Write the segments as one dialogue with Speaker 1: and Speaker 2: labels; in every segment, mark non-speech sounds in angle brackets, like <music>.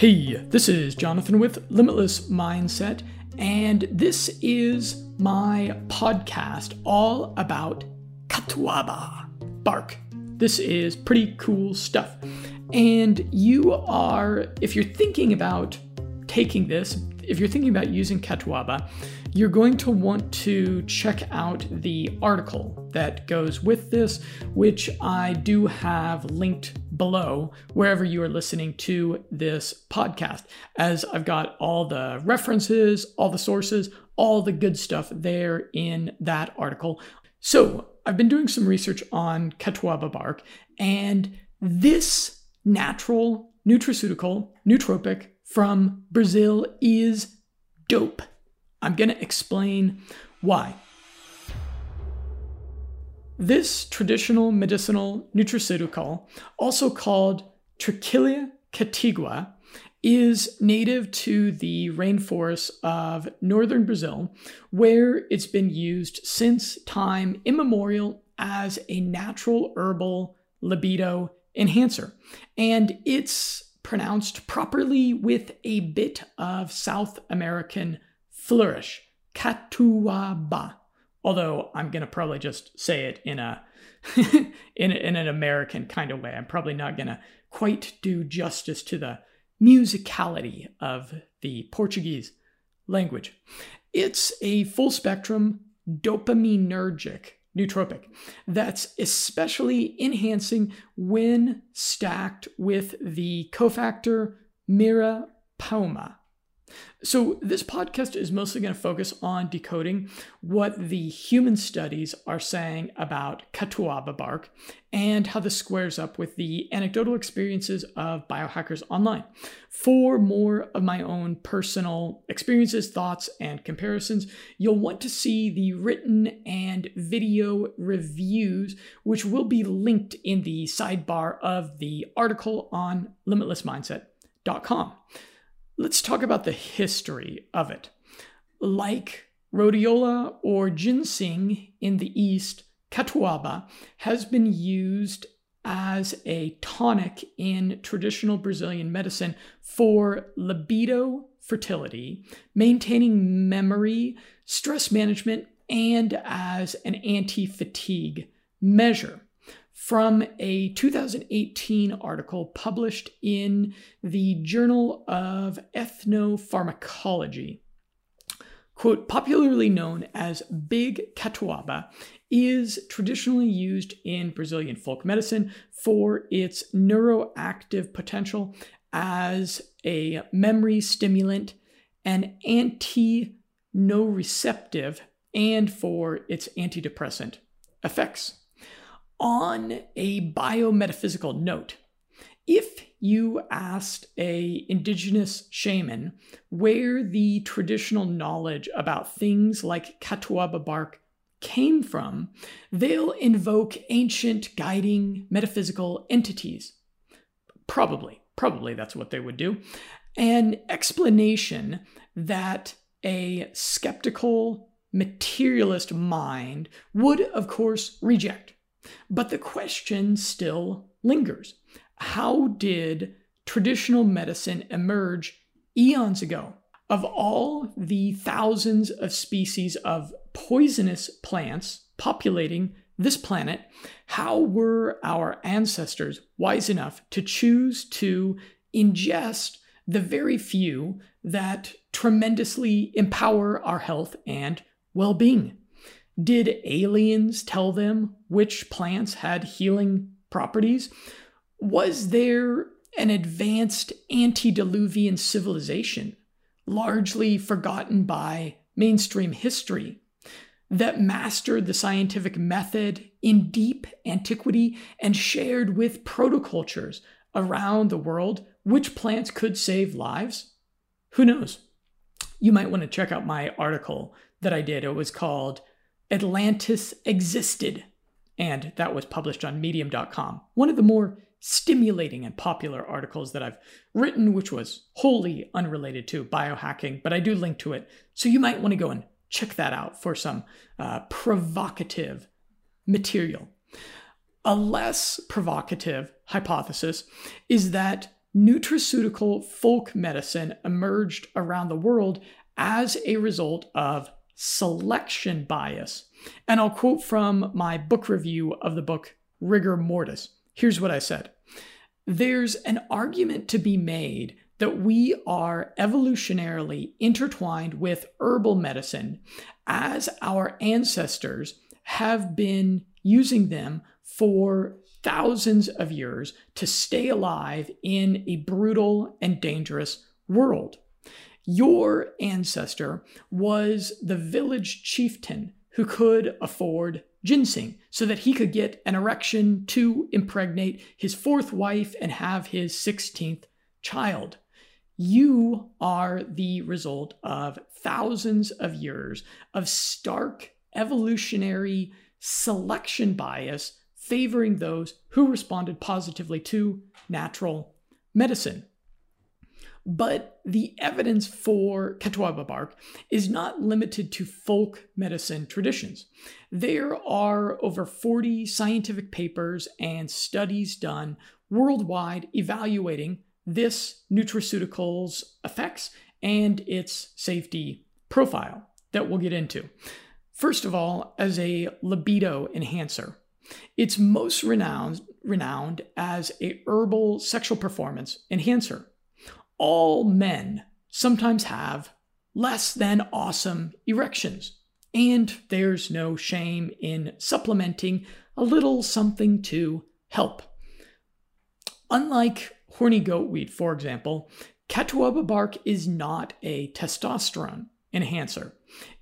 Speaker 1: Hey, this is Jonathan with Limitless Mindset, and this is my podcast all about Catuaba bark. This is pretty cool stuff. And you are, if you're thinking about taking this, if you're thinking about using Catuaba, you're going to want to check out the article that goes with this, which I do have linked below wherever you are listening to this podcast, as I've got all the references, all the sources, all the good stuff there in that article. So I've been doing some research on Catuaba bark, and this natural nutraceutical, nootropic from Brazil is dope. I'm going to explain why. This traditional medicinal nutraceutical, also called Trichilia catigua, is native to the rainforests of northern Brazil, where it's been used since time immemorial as a natural herbal libido enhancer. And it's pronounced properly with a bit of South American flourish, catuaba. Although I'm going to probably just say it in a <laughs> in, in an American kind of way. I'm probably not going to quite do justice to the musicality of the Portuguese language. It's a full spectrum dopaminergic nootropic that's especially enhancing when stacked with the cofactor Muira puama. So, this podcast is mostly going to focus on decoding what the human studies are saying about catuaba bark and how this squares up with the anecdotal experiences of biohackers online. For more of my own personal experiences, thoughts, and comparisons, you'll want to see the written and video reviews, which will be linked in the sidebar of the article on limitlessmindset.com. Let's talk about the history of it. Like rhodiola or ginseng in the East, catuaba has been used as a tonic in traditional Brazilian medicine for libido fertility, maintaining memory, stress management, and as an anti fatigue measure from a 2018 article published in the Journal of Ethnopharmacology. Quote, popularly known as Big Catuaba, is traditionally used in Brazilian folk medicine for its neuroactive potential as a memory stimulant, an anti-nociceptive, and for its antidepressant effects on a biometaphysical note, if you asked a indigenous shaman where the traditional knowledge about things like catuaba bark came from, they'll invoke ancient guiding metaphysical entities. Probably, probably that's what they would do. An explanation that a skeptical materialist mind would, of course, reject. But the question still lingers How did traditional medicine emerge eons ago? Of all the thousands of species of poisonous plants populating this planet, how were our ancestors wise enough to choose to ingest the very few that tremendously empower our health and well being? Did aliens tell them which plants had healing properties? Was there an advanced antediluvian civilization, largely forgotten by mainstream history, that mastered the scientific method in deep antiquity and shared with protocultures around the world which plants could save lives? Who knows? You might want to check out my article that I did. It was called Atlantis existed, and that was published on medium.com. One of the more stimulating and popular articles that I've written, which was wholly unrelated to biohacking, but I do link to it. So you might want to go and check that out for some uh, provocative material. A less provocative hypothesis is that nutraceutical folk medicine emerged around the world as a result of selection bias. And I'll quote from my book review of the book Rigor Mortis. Here's what I said There's an argument to be made that we are evolutionarily intertwined with herbal medicine as our ancestors have been using them for thousands of years to stay alive in a brutal and dangerous world. Your ancestor was the village chieftain who could afford ginseng so that he could get an erection to impregnate his fourth wife and have his 16th child. You are the result of thousands of years of stark evolutionary selection bias favoring those who responded positively to natural medicine. But the evidence for Catuaba bark is not limited to folk medicine traditions. There are over 40 scientific papers and studies done worldwide evaluating this nutraceutical's effects and its safety profile that we'll get into. First of all, as a libido enhancer, it's most renowned, renowned as a herbal sexual performance enhancer. All men sometimes have less than awesome erections, and there's no shame in supplementing a little something to help. Unlike horny goat weed, for example, Catuaba bark is not a testosterone enhancer.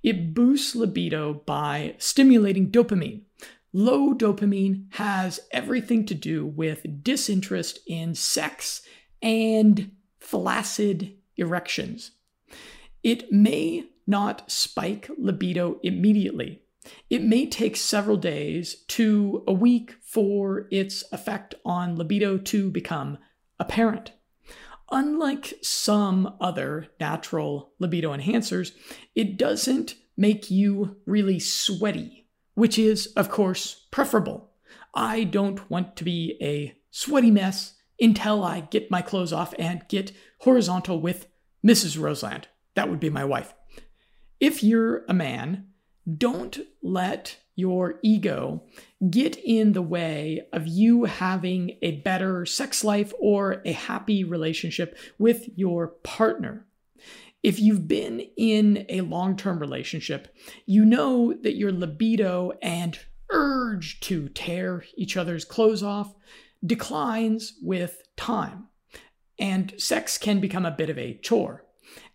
Speaker 1: It boosts libido by stimulating dopamine, Low dopamine has everything to do with disinterest in sex and flaccid erections. It may not spike libido immediately. It may take several days to a week for its effect on libido to become apparent. Unlike some other natural libido enhancers, it doesn't make you really sweaty which is, of course, preferable. I don't want to be a sweaty mess until I get my clothes off and get horizontal with Mrs. Roseland. That would be my wife. If you're a man, don't let your ego get in the way of you having a better sex life or a happy relationship with your partner. If you've been in a long term relationship, you know that your libido and urge to tear each other's clothes off declines with time, and sex can become a bit of a chore.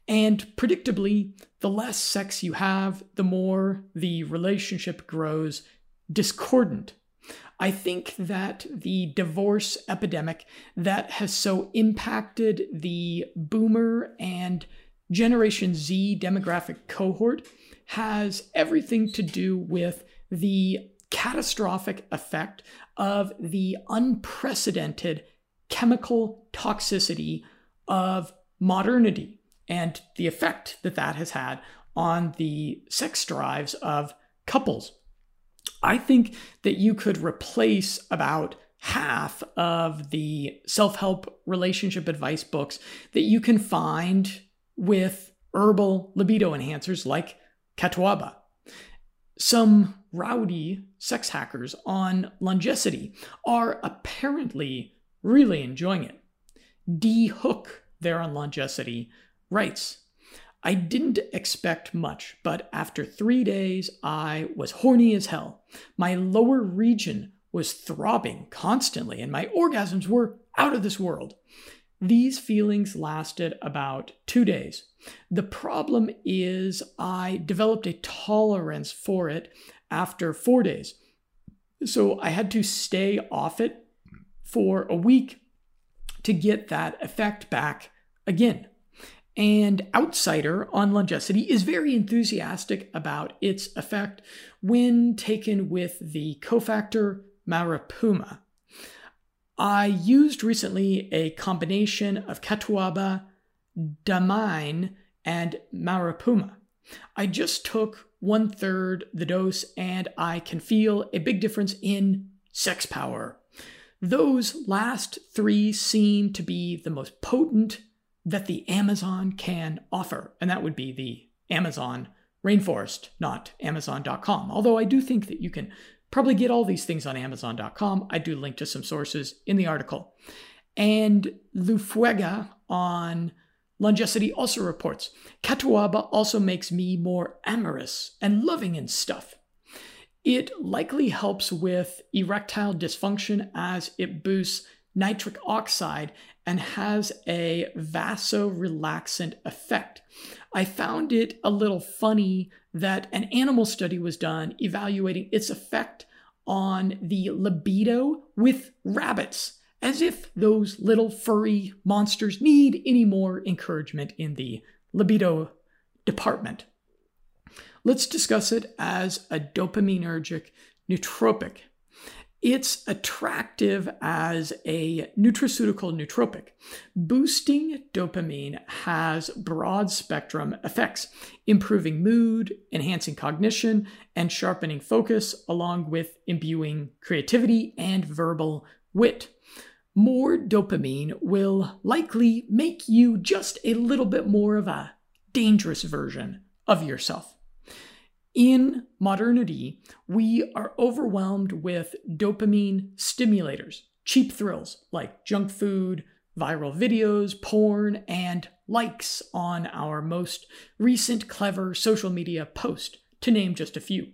Speaker 1: And predictably, the less sex you have, the more the relationship grows discordant. I think that the divorce epidemic that has so impacted the boomer and Generation Z demographic cohort has everything to do with the catastrophic effect of the unprecedented chemical toxicity of modernity and the effect that that has had on the sex drives of couples. I think that you could replace about half of the self help relationship advice books that you can find with herbal libido enhancers like Catuaba. Some rowdy sex hackers on Longecity are apparently really enjoying it. D. Hook, there on Longecity, writes I didn't expect much, but after three days, I was horny as hell. My lower region was throbbing constantly, and my orgasms were out of this world. These feelings lasted about two days. The problem is, I developed a tolerance for it after four days. So I had to stay off it for a week to get that effect back again. And Outsider on Longecity is very enthusiastic about its effect when taken with the cofactor Muira puama. I used recently a combination of Catuaba, Damiana, and Muira puama. I just took one third the dose and I can feel a big difference in sex power. Those last three seem to be the most potent that the Amazon can offer, and that would be the Amazon rainforest, not Amazon.com. Although I do think that you can probably get all these things on Amazon.com. I do link to some sources in the article. And Lufuega on Longecity also reports Catuaba also makes me more amorous and loving in stuff. It likely helps with erectile dysfunction as it boosts nitric oxide and has a vasorelaxant effect. I found it a little funny that an animal study was done evaluating its effect on the libido with rabbits, as if those little furry monsters need any more encouragement in the libido department. Let's discuss it as a dopaminergic nootropic. It's attractive as a nutraceutical nootropic. Boosting dopamine has broad spectrum effects, improving mood, enhancing cognition, and sharpening focus, along with imbuing creativity and verbal wit. More dopamine will likely make you just a little bit more of a dangerous version of yourself. In modernity, we are overwhelmed with dopamine stimulators, cheap thrills like junk food, viral videos, porn, and likes on our most recent clever social media post, to name just a few.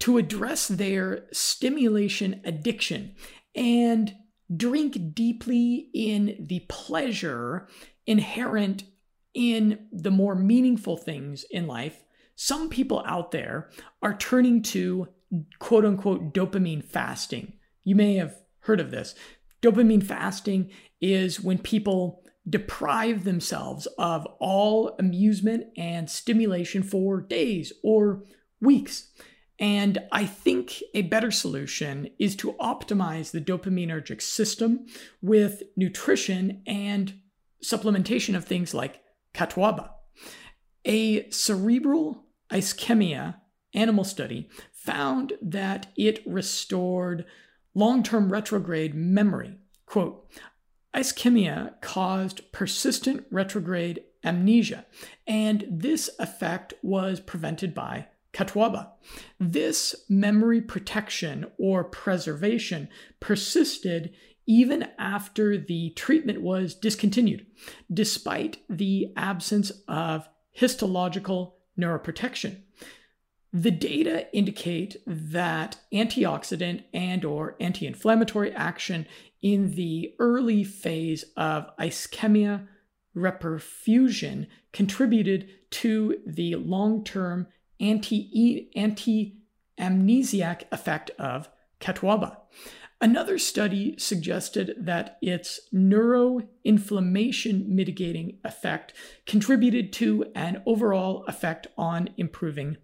Speaker 1: To address their stimulation addiction and drink deeply in the pleasure inherent in the more meaningful things in life, some people out there are turning to quote unquote dopamine fasting. You may have heard of this. Dopamine fasting is when people deprive themselves of all amusement and stimulation for days or weeks. And I think a better solution is to optimize the dopaminergic system with nutrition and supplementation of things like catuaba. A cerebral ischemia animal study found that it restored long term retrograde memory. Quote, ischemia caused persistent retrograde amnesia, and this effect was prevented by catuaba. This memory protection or preservation persisted even after the treatment was discontinued, despite the absence of histological neuroprotection. The data indicate that antioxidant and or anti-inflammatory action in the early phase of ischemia reperfusion contributed to the long-term anti anti-amnesiac effect of catuaba. Another study suggested that its neuroinflammation mitigating effect contributed to an overall effect on improving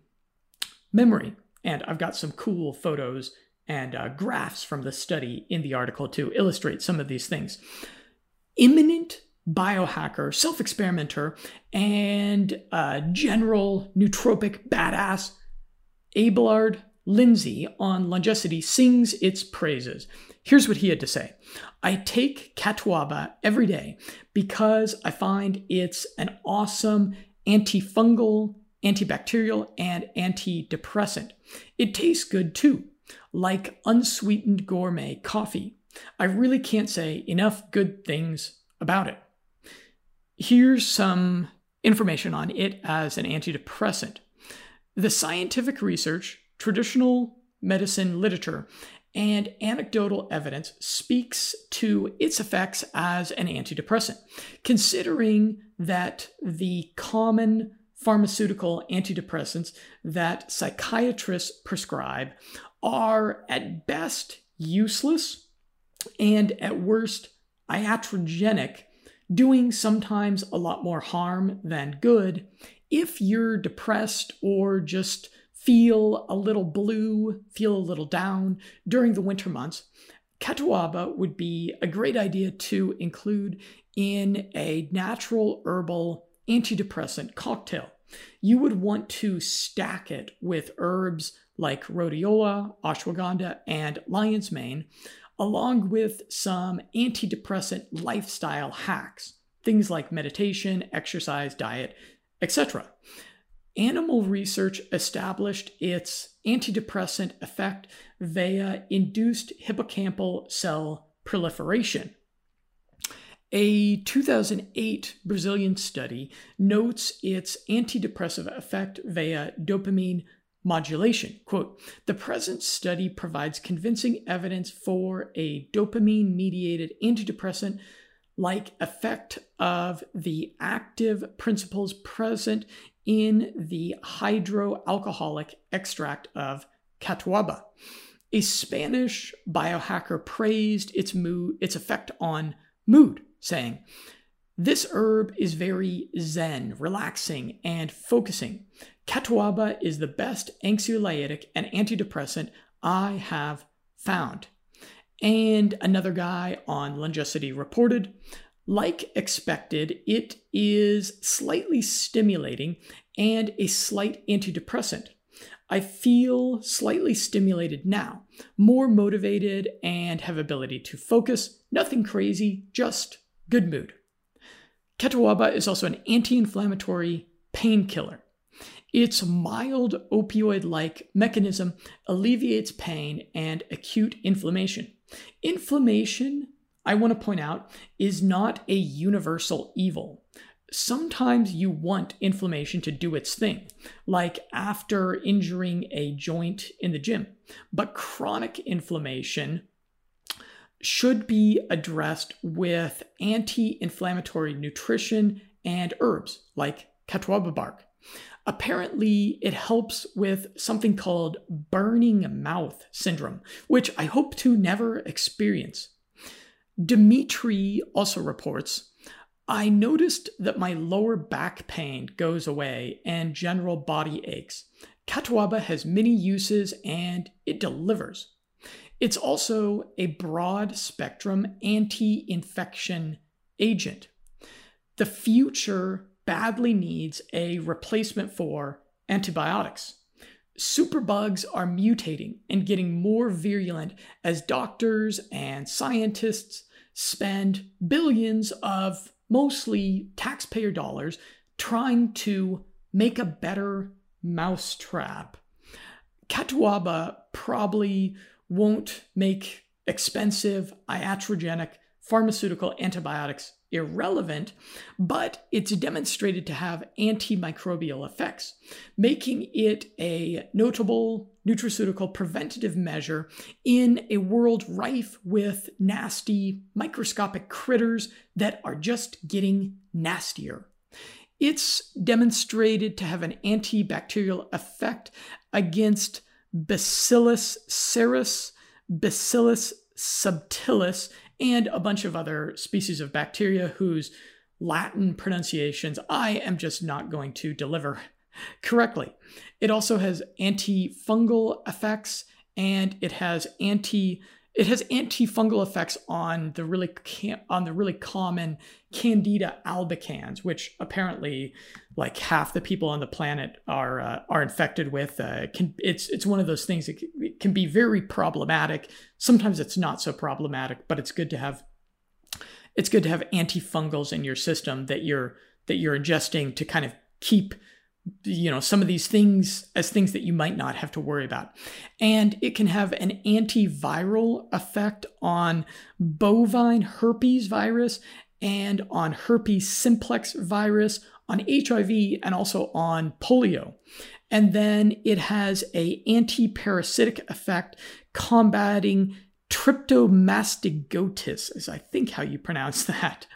Speaker 1: memory. And I've got some cool photos and uh, graphs from the study in the article to illustrate some of these things. Eminent biohacker, self experimenter, and uh, general nootropic badass Abelard Lindsay on Longecity sings its praises. Here's what he had to say I take Catuaba every day because I find it's an awesome antifungal, antibacterial, and antidepressant. It tastes good too, like unsweetened gourmet coffee. I really can't say enough good things about it. Here's some information on it as an antidepressant. The scientific research traditional medicine literature and anecdotal evidence speaks to its effects as an antidepressant, considering that the common pharmaceutical antidepressants that psychiatrists prescribe are at best useless and at worst iatrogenic, doing sometimes a lot more harm than good if you're depressed or just feel a little blue, feel a little down during the winter months, catuaba would be a great idea to include in a natural herbal antidepressant cocktail. You would want to stack it with herbs like rhodiola, ashwagandha, and lion's mane. Along with some antidepressant lifestyle hacks, things like meditation, exercise, diet, etc. Animal research established its antidepressant effect via induced hippocampal cell proliferation. A 2008 Brazilian study notes its antidepressive effect via dopamine modulation. Quote The present study provides convincing evidence for a dopamine mediated antidepressant like effect of the active principles present in the hydroalcoholic extract of catuaba. A Spanish biohacker praised its mood, its effect on mood, saying, "This herb is very zen, relaxing, and focusing. Catuaba is the best anxiolytic and antidepressant I have found." And another guy on Longecity reported, like expected, it is slightly stimulating and a slight antidepressant. I feel slightly stimulated now, more motivated, and have ability to focus. Nothing crazy, just good mood. Catuaba is also an anti inflammatory painkiller. Its mild opioid like mechanism alleviates pain and acute inflammation. Inflammation, I want to point out, is not a universal evil. Sometimes you want inflammation to do its thing, like after injuring a joint in the gym. But chronic inflammation should be addressed with anti inflammatory nutrition and herbs like catuaba bark. Apparently, it helps with something called burning mouth syndrome, which I hope to never experience. Dimitri also reports I noticed that my lower back pain goes away and general body aches. Catuaba has many uses and it delivers. It's also a broad spectrum anti infection agent. The future badly needs a replacement for antibiotics. Superbugs are mutating and getting more virulent as doctors and scientists spend billions of mostly taxpayer dollars trying to make a better mousetrap. Catuaba probably won't make expensive iatrogenic pharmaceutical antibiotics irrelevant, but it's demonstrated to have antimicrobial effects, making it a notable nutraceutical preventative measure in a world rife with nasty microscopic critters that are just getting nastier. It's demonstrated to have an antibacterial effect against Bacillus cereus, Bacillus subtilis, and a bunch of other species of bacteria whose Latin pronunciations I am just not going to deliver correctly. It also has antifungal effects and it has anti it has antifungal effects on the really on the really common Candida albicans, which apparently like half the people on the planet are uh, are infected with. Uh, can, it's it's one of those things that can be very problematic. Sometimes it's not so problematic, but it's good to have it's good to have antifungals in your system that you're that you're ingesting to kind of keep you know some of these things as things that you might not have to worry about. And it can have an antiviral effect on bovine herpes virus and on herpes simplex virus on hiv and also on polio. And then it has a anti-parasitic effect combating trypomastigotes is i think how you pronounce <laughs> that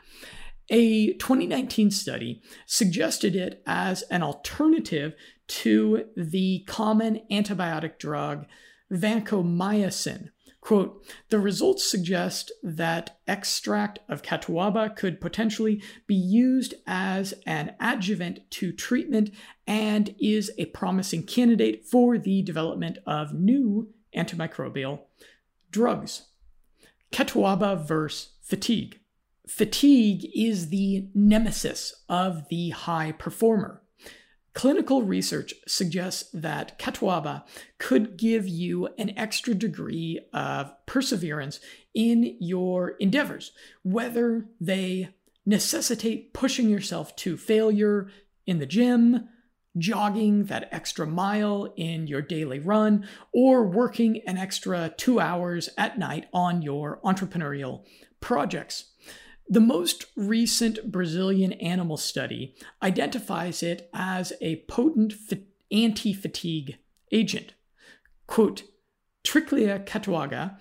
Speaker 1: a 2019 study suggested it as an alternative to the common antibiotic drug vancomycin. Quote, the results suggest that extract of catuaba could potentially be used as an adjuvant to treatment and is a promising candidate for the development of new antimicrobial drugs. Catuaba versus fatigue. Fatigue is the nemesis of the high performer. Clinical research suggests that Catuaba could give you an extra degree of perseverance in your endeavors, whether they necessitate pushing yourself to failure in the gym, jogging that extra mile in your daily run, or working an extra two hours at night on your entrepreneurial projects. The most recent Brazilian animal study identifies it as a potent anti fatigue agent. Quote, Trichilia catuaba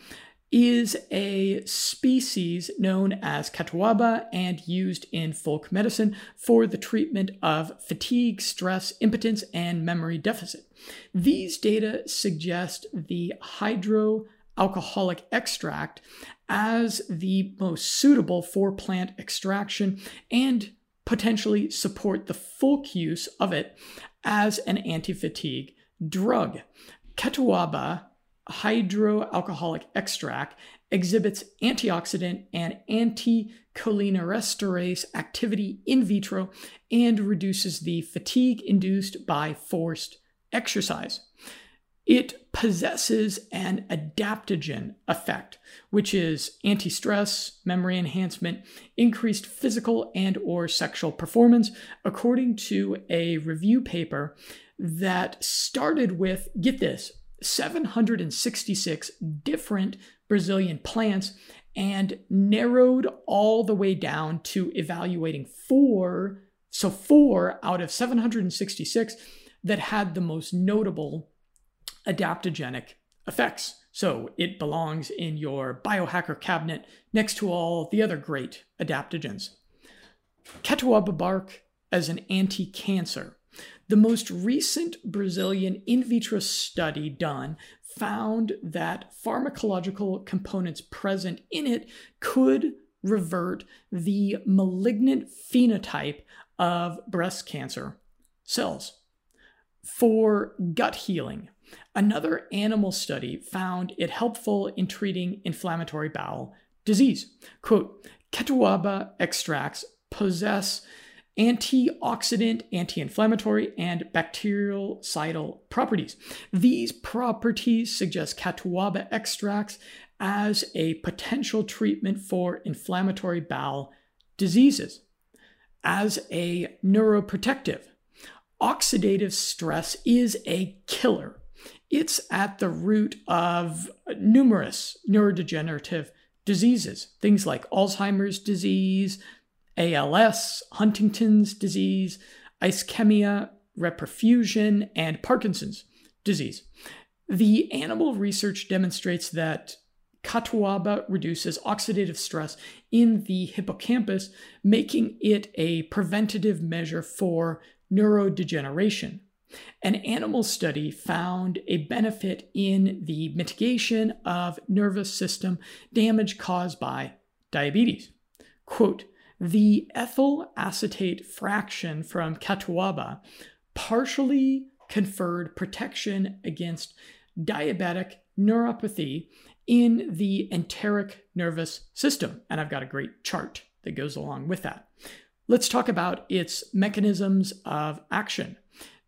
Speaker 1: is a species known as catuaba and used in folk medicine for the treatment of fatigue, stress, impotence, and memory deficit. These data suggest the hydroalcoholic extract as the most suitable for plant extraction and potentially support the folk use of it as an anti fatigue drug. Catuaba hydroalcoholic extract exhibits antioxidant and anticholinesterase activity in vitro and reduces the fatigue induced by forced exercise. It possesses an adaptogen effect, which is anti-stress, memory enhancement, increased physical and or sexual performance, according to a review paper that started with get this 766 different Brazilian plants and narrowed all the way down to evaluating four. So, four out of 766 that had the most notable adaptogenic effects. So, it belongs in your biohacker cabinet next to all the other great adaptogens. Catuaba bark as an anti cancer. The most recent Brazilian in vitro study done found that pharmacological components present in it could revert the malignant phenotype of breast cancer cells. For gut healing, another animal study found it helpful in treating inflammatory bowel disease. Quote, Catuaba extracts possess antioxidant, anti inflammatory, and bactericidal properties. These properties suggest catuaba extracts as a potential treatment for inflammatory bowel diseases. As a neuroprotective, oxidative stress is a killer. It's at the root of numerous neurodegenerative diseases, things like Alzheimer's disease, ALS, Huntington's disease, ischemia, reperfusion, and Parkinson's disease. The animal research demonstrates that catuaba reduces oxidative stress in the hippocampus, making it a preventative measure for neurodegeneration. An animal study found a benefit in the mitigation of nervous system damage caused by diabetes. Quote, the ethyl acetate fraction from catuaba partially conferred protection against diabetic neuropathy in the enteric nervous system. And I've got a great chart that goes along with that. Let's talk about its mechanisms of action.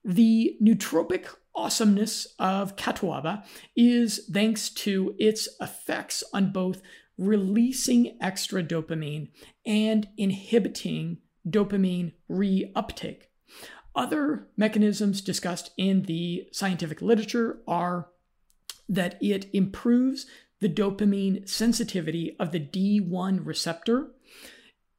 Speaker 1: The nootropic awesomeness of catuaba is thanks to its effects on both releasing extra dopamine and inhibiting dopamine reuptake. Other mechanisms discussed in the scientific literature are that it improves the dopamine sensitivity of the D1 receptor.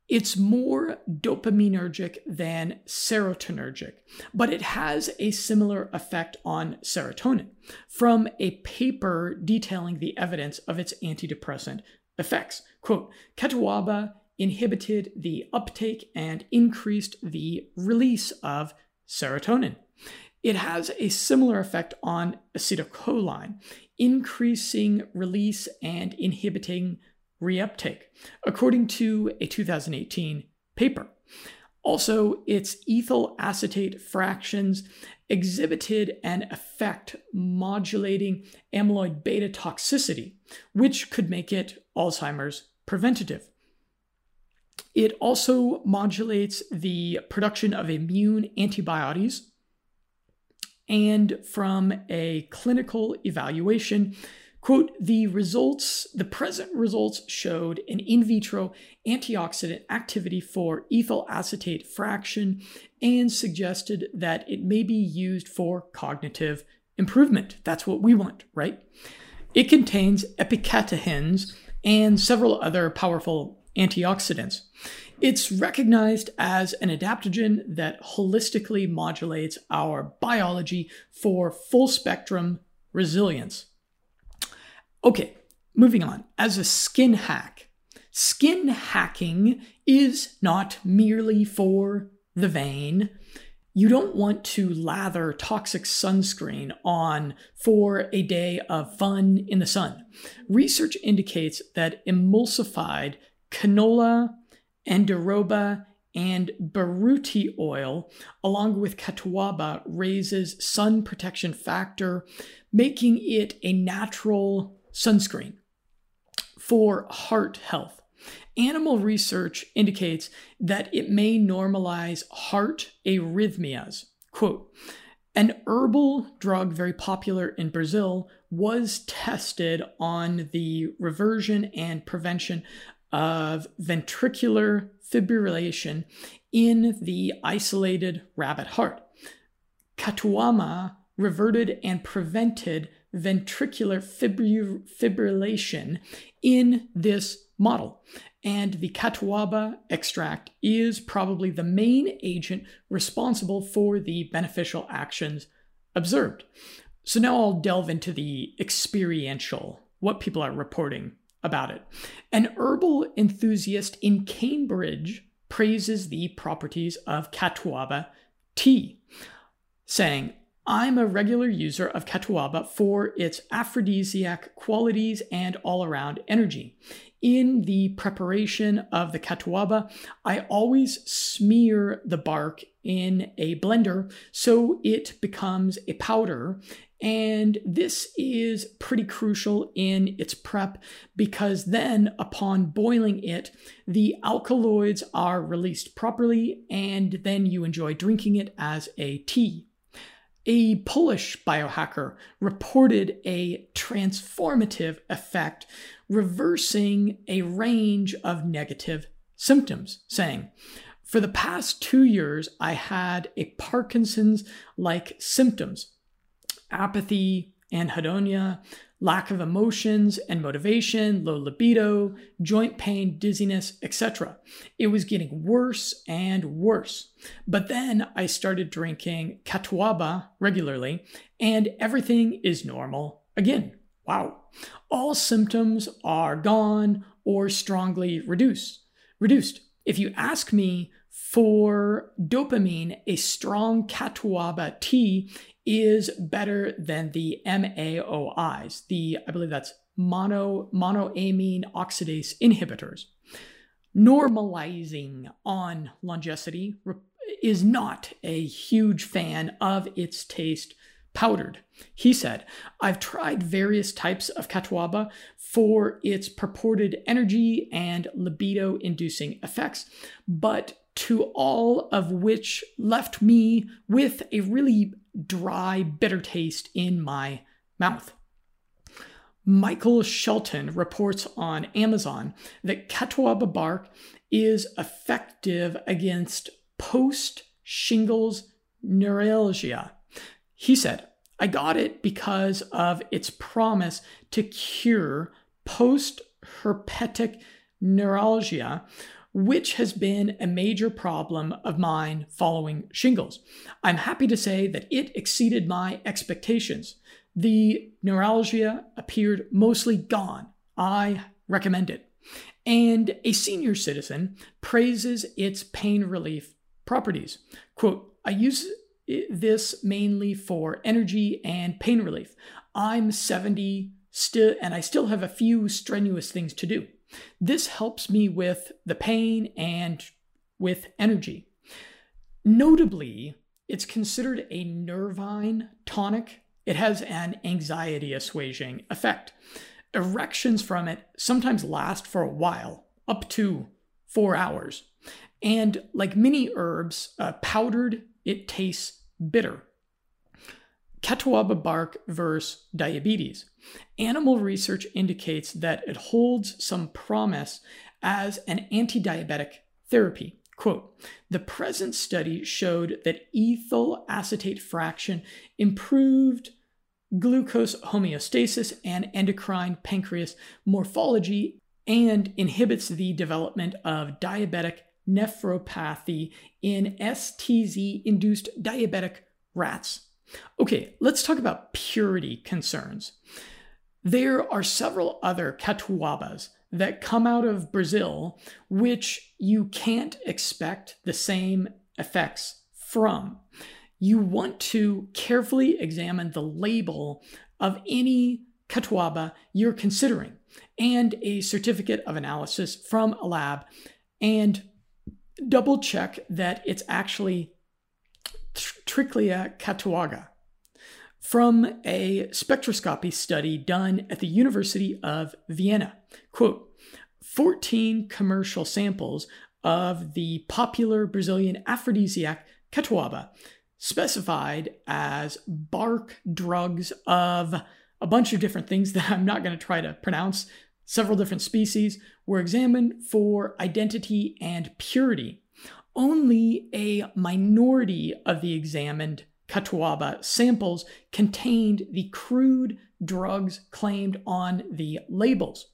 Speaker 1: It's more dopaminergic than serotonergic, but it has a similar effect on serotonin from a paper detailing the evidence of its antidepressant effects. Quote, Catuaba inhibited the uptake and increased the release of serotonin. It has a similar effect on acetylcholine, increasing release and inhibiting reuptake, according to a 2018 paper. Also, its ethyl acetate fractions exhibited an effect modulating amyloid beta toxicity, which could make it Alzheimer's preventative. It also modulates the production of immune antibodies. And from a clinical evaluation, Quote, the results, the present results showed an in vitro antioxidant activity for ethyl acetate fraction and suggested that it may be used for cognitive improvement. That's what we want, right? It contains epicatechins and several other powerful antioxidants. It's recognized as an adaptogen that holistically modulates our biology for full spectrum resilience. Okay, moving on. As a skin hack, skin hacking is not merely for the vain. You don't want to lather toxic sunscreen on for a day of fun in the sun. Research indicates that emulsified canola, andiroba, and buriti oil, along with catuaba, raises sun protection factor, making it a natural sunscreen for heart health. Animal research indicates that it may normalize heart arrhythmias. Quote, an herbal drug very popular in Brazil was tested on the reversion and prevention of ventricular fibrillation in the isolated rabbit heart. Catuama reverted and prevented ventricular fibrillation in this model. And the catuaba extract is probably the main agent responsible for the beneficial actions observed. So now I'll delve into the experiential, what people are reporting about it. An herbal enthusiast in Cambridge praises the properties of catuaba tea, saying, I'm a regular user of catuaba for its aphrodisiac qualities and all around energy. In the preparation of the catuaba, I always smear the bark in a blender so it becomes a powder. And this is pretty crucial in its prep because then, upon boiling it, the alkaloids are released properly, and then you enjoy drinking it as a tea. A Polish biohacker reported a transformative effect, reversing a range of negative symptoms, saying, For the past two years, I had a Parkinson's like symptoms apathy, anhedonia, lack of emotions and motivation, low libido, joint pain, dizziness, etc. It was getting worse and worse. But then I started drinking catuaba regularly, and everything is normal again. Wow. All symptoms are gone or strongly reduced. Reduced. If you ask me for dopamine, a strong catuaba tea is better than the MAOIs, the I believe that's mono monoamine oxidase inhibitors. Normalizing on Longecity is not a huge fan of its taste powdered. He said, I've tried various types of catuaba for its purported energy and libido inducing effects, but to all of which left me with a really dry, bitter taste in my mouth. Michael Shelton reports on Amazon that catuaba bark is effective against post shingles neuralgia. He said, I got it because of its promise to cure post herpetic neuralgia, which has been a major problem of mine following shingles. I'm happy to say that it exceeded my expectations. The neuralgia appeared mostly gone. I recommend it. And a senior citizen praises its pain relief properties. Quote, I use this mainly for energy and pain relief. I'm 70 still and I still have a few strenuous things to do. This helps me with the pain and with energy. Notably, it's considered a nervine tonic. It has an anxiety assuaging effect. Erections from it sometimes last for a while, up to four hours. And like many herbs, uh, powdered, it tastes bitter. Catuaba bark versus diabetes. Animal research indicates that it holds some promise as an anti diabetic therapy. Quote The present study showed that ethyl acetate fraction improved glucose homeostasis and endocrine pancreas morphology and inhibits the development of diabetic nephropathy in STZ induced diabetic rats. Okay, let's talk about purity concerns. There are several other catuabas that come out of Brazil which you can't expect the same effects from. You want to carefully examine the label of any catuaba you're considering and a certificate of analysis from a lab and double check that it's actually Trichilia catuaba from a spectroscopy study done at the University of Vienna. Quote 14 commercial samples of the popular Brazilian aphrodisiac catuaba, specified as bark drugs of a bunch of different things that I'm not going to try to pronounce. Several different species were examined for identity and purity. Only a minority of the examined Catuaba samples contained the crude drugs claimed on the labels.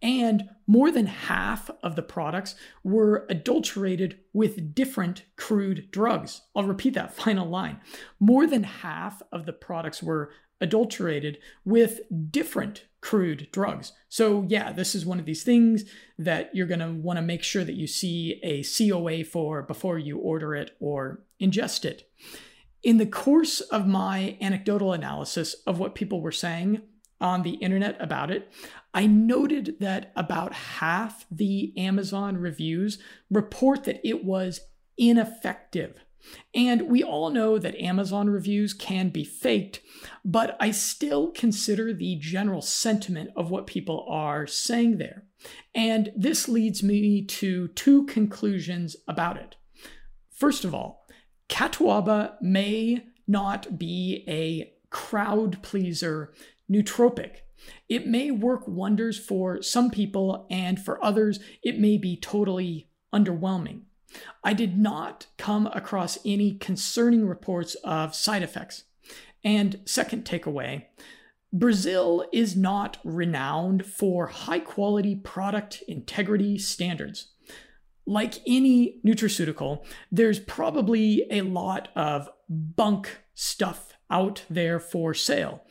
Speaker 1: And more than half of the products were adulterated with different crude drugs. I'll repeat that <laughs> final line. More than half of the products were adulterated with different crude drugs. So, yeah, this is one of these things that you're going to want to make sure that you see a COA for before you order it or ingest it. In the course of my anecdotal analysis of what people were saying on the internet about it, I noted that about half the Amazon reviews report that it was ineffective. And we all know that Amazon reviews can be faked, but I still consider the general sentiment of what people are saying there. And this leads me to two conclusions about it. First of all, Catuaba may not be a crowd pleaser nootropic. It may work wonders for some people, and for others, it may be totally underwhelming. I did not come across any concerning reports of side effects. And second takeaway Brazil is not renowned for high quality product integrity standards. Like any nutraceutical, there's probably a lot of bunk stuff out there for sale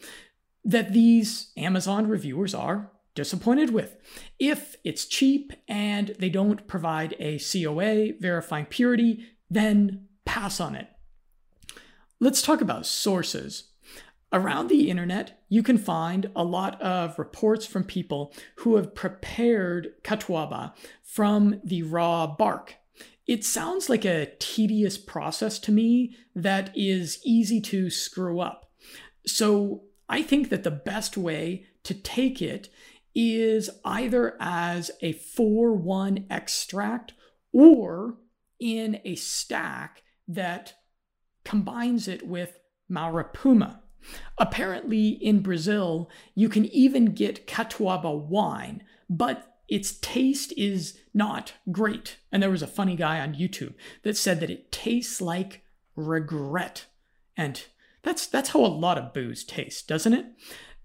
Speaker 1: that these Amazon reviewers are disappointed with. If it's cheap and they don't provide a COA verifying purity, then pass on it. Let's talk about sources. Around the internet, you can find a lot of reports from people who have prepared catuaba from the raw bark. It sounds like a tedious process to me that is easy to screw up. So I think that the best way to take it is either as a 4 1 extract or in a stack that combines it with Muira puama. Apparently, in Brazil, you can even get Catuaba wine, but its taste is not great. And there was a funny guy on YouTube that said that it tastes like regret. And that's that's how a lot of booze tastes, doesn't it?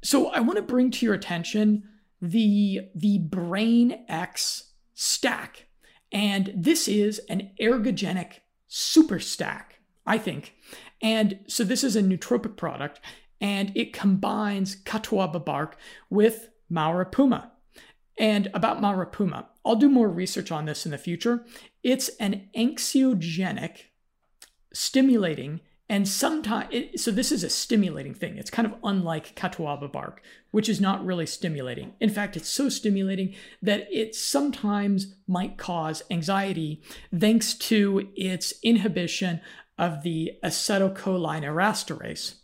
Speaker 1: So I want to bring to your attention the the Brain X stack. And this is an ergogenic super stack, I think. And so this is a nootropic product and it combines catuaba bark with Muira puama. And about Muira puama, I'll do more research on this in the future. It's an anxiogenic, stimulating, and sometimes, so this is a stimulating thing. It's kind of unlike catuaba bark, which is not really stimulating. In fact, it's so stimulating that it sometimes might cause anxiety thanks to its inhibition of the acetylcholine acetylcholinesterase.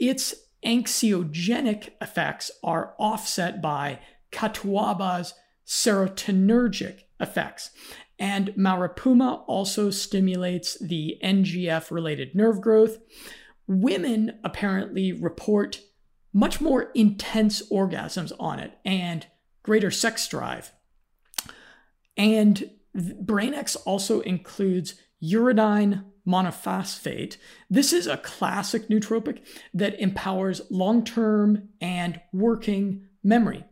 Speaker 1: Its anxiogenic effects are offset by catuaba's serotonergic effects. And Muira puama also stimulates the NGF related nerve growth. women apparently report much more intense orgasms on it and greater sex drive. And BrainX also includes uridine monophosphate. This is a classic nootropic that empowers long term and working memory.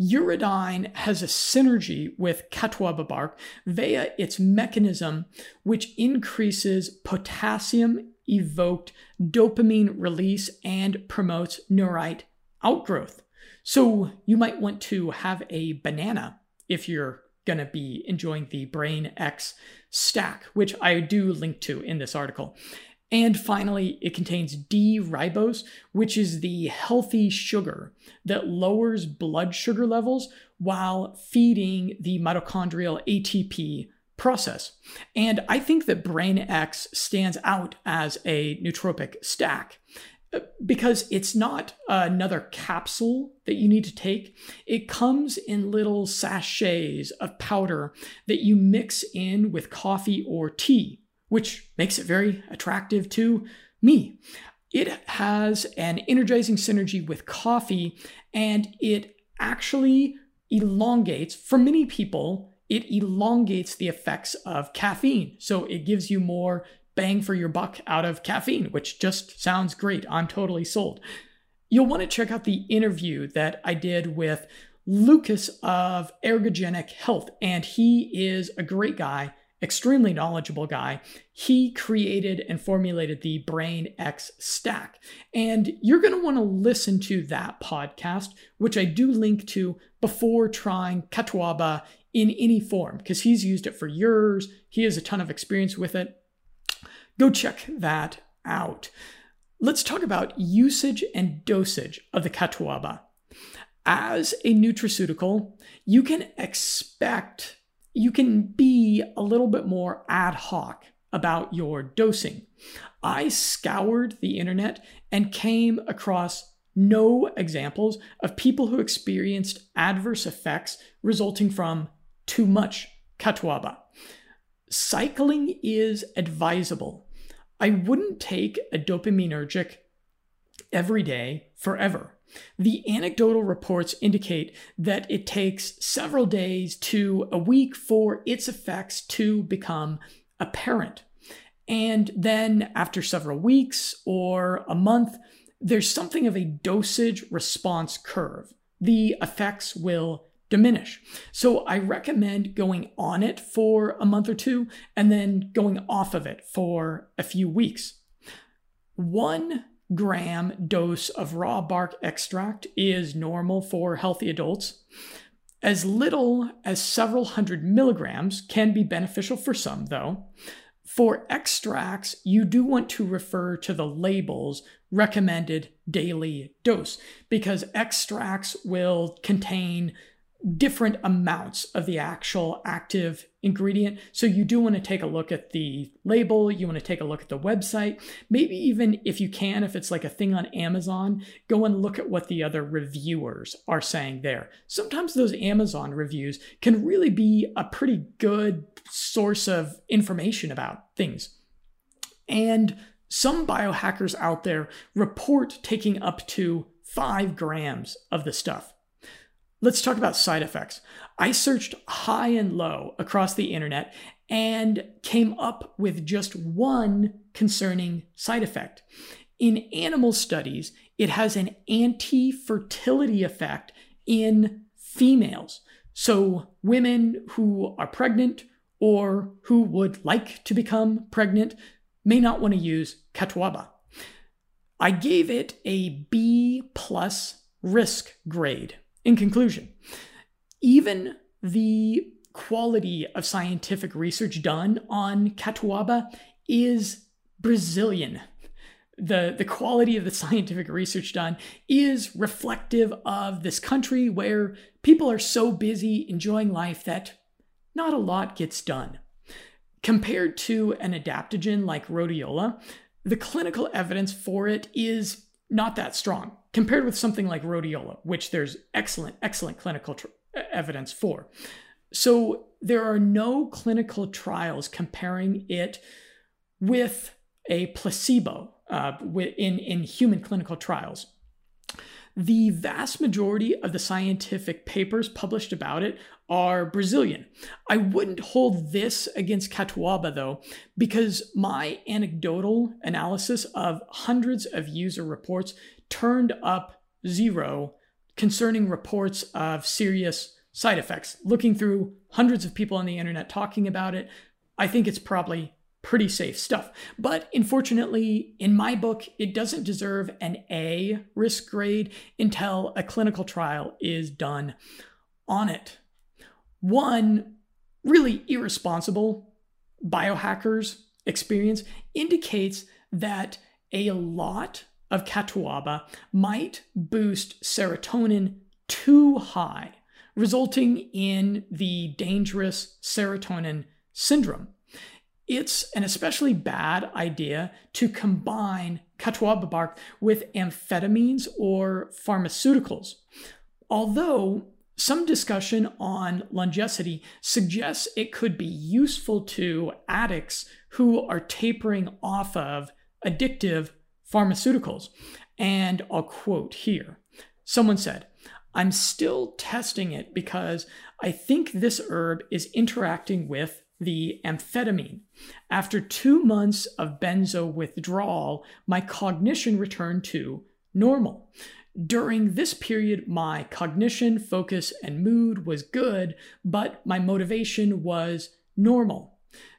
Speaker 1: Uridine has a synergy with catuaba bark via its mechanism, which increases potassium evoked dopamine release and promotes neurite outgrowth. So you might want to have a banana if you're going to be enjoying the Brain X stack, which I do link to in this article. And finally, it contains D ribose, which is the healthy sugar that lowers blood sugar levels while feeding the mitochondrial ATP process. And I think that Brain X stands out as a nootropic stack uh, because it's not another capsule that you need to take. It comes in little sachets of powder that you mix in with coffee or tea which makes it very attractive to me. It has an energizing synergy with coffee and it actually elongates, for many people, it elongates the effects of caffeine. So it gives you more bang for your buck out of caffeine, which just sounds great. I'm totally sold. You'll want to check out the interview that I did with Lucas of Ergogenic Health, and he is a great guy extremely knowledgeable guy. He created and formulated the Brain X stack. And you're going to want to listen to that podcast, which I do link to before trying Catuaba in any form, because he's used it for years. He has a ton of experience with it. Go check that out. Let's talk about usage and dosage of the Catuaba. As a nutraceutical, you can expect you can be a little bit more ad hoc about your dosing. I scoured the internet and came across no examples of people who experienced adverse effects resulting from too much catuaba. Cycling is advisable. I wouldn't take a dopaminergic every day forever. The anecdotal reports indicate that it takes several days to a week for its effects to become apparent. And then, after several weeks or a month, there's something of a dosage response curve. The effects will diminish. So, I recommend going on it for a month or two and then going off of it for a few weeks. One gram dose of raw bark extract is normal for healthy adults. As little as several hundred milligrams can be beneficial for some, though. For extracts, you do want to refer to the label's recommended daily dose because extracts will contain different amounts of the actual active ingredient. So you do want to take a look at the label, you want to take a look at the website. Maybe even if you can, if it's like a thing on Amazon, go and look at what the other reviewers are saying there. Sometimes those Amazon reviews can really be a pretty good source of information about things. And some biohackers out there report taking up to five grams of the stuff. Let's talk about side effects. I searched high and low across the internet and came up with just one concerning side effect. In animal studies, it has an anti fertility effect in females. So, women who are pregnant or who would like to become pregnant may not want to use Catuaba. I gave it a B plus risk grade. In conclusion, even the quality of scientific research done on Catuaba is Brazilian. The, the quality of the scientific research done is reflective of this country where people are so busy enjoying life that not a lot gets done. Compared to an adaptogen like rhodiola, the clinical evidence for it is not that strong compared with something like rhodiola, which there's excellent, excellent clinical tr- evidence for. So there are no clinical trials comparing it with a placebo. uh, in, in human clinical trials. The vast majority of the scientific papers published about it are Brazilian. I wouldn't hold this against Catuaba though, because my anecdotal analysis of hundreds of user reports turned up zero concerning reports of serious side effects. Looking through hundreds of people on the internet talking about it, I think it's probably pretty safe stuff. But unfortunately, in my book, it doesn't deserve an A risk grade until a clinical trial is done on it. One really irresponsible biohackers experience indicates that a lot of catuaba might boost serotonin too high, resulting in the dangerous serotonin syndrome. It's an especially bad idea to combine catuaba bark with amphetamines or pharmaceuticals. Although some discussion on Longecity suggests it could be useful to addicts who are tapering off of addictive pharmaceuticals. And I'll quote here someone said, I'm still testing it because I think this herb is interacting with the amphetamine. After two months of benzo withdrawal, my cognition returned to normal. During this period, my cognition, focus, and mood was good, but my motivation was normal.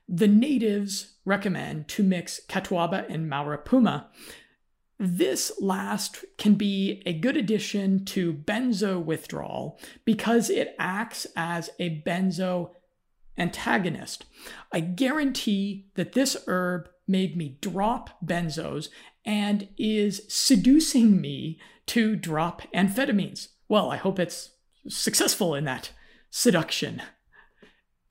Speaker 1: The natives recommend to mix catuaba and Muira puama. This last can be a good addition to benzo withdrawal because it acts as a benzo antagonist. I guarantee that this herb made me drop benzos and is seducing me to drop amphetamines. Well, I hope it's successful in that seduction.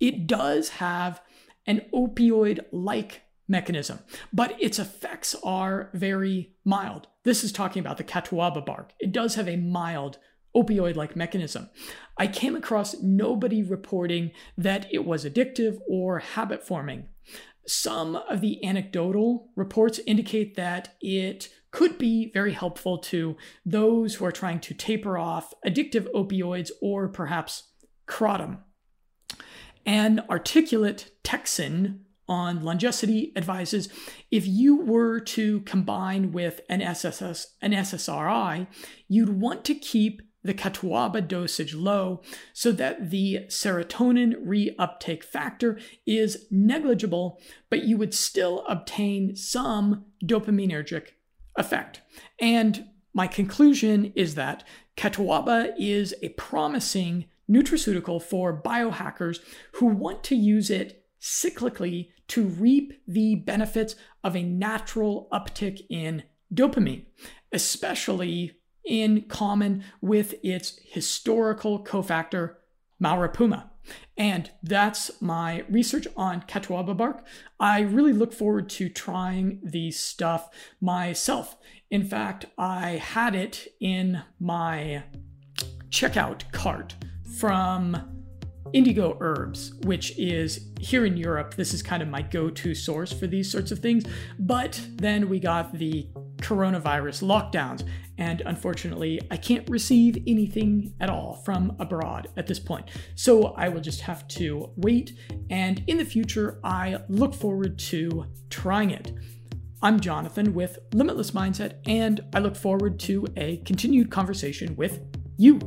Speaker 1: It does have an opioid like mechanism, but its effects are very mild. This is talking about the catuaba bark. It does have a mild opioid like mechanism. I came across nobody reporting that it was addictive or habit forming. Some of the anecdotal reports indicate that it could be very helpful to those who are trying to taper off addictive opioids or perhaps kratom. An articulate Texan on Longecity advises if you were to combine with an SSS, an SSRI, you'd want to keep the catuaba dosage low so that the serotonin reuptake factor is negligible, but you would still obtain some dopaminergic effect. And my conclusion is that catuaba is a promising nutraceutical for biohackers who want to use it cyclically to reap the benefits of a natural uptick in dopamine, especially in common with its historical cofactor, Muira puama. And that's my research on Catuaba bark. I really look forward to trying the stuff myself. In fact, I had it in my checkout cart from Indigo Herbs, which is here in Europe, this is kind of my go to source for these sorts of things. But then we got the coronavirus lockdowns, and unfortunately, I can't receive anything at all from abroad at this point. So I will just have to wait, and in the future, I look forward to trying it. I'm Jonathan with Limitless Mindset, and I look forward to a continued conversation with you.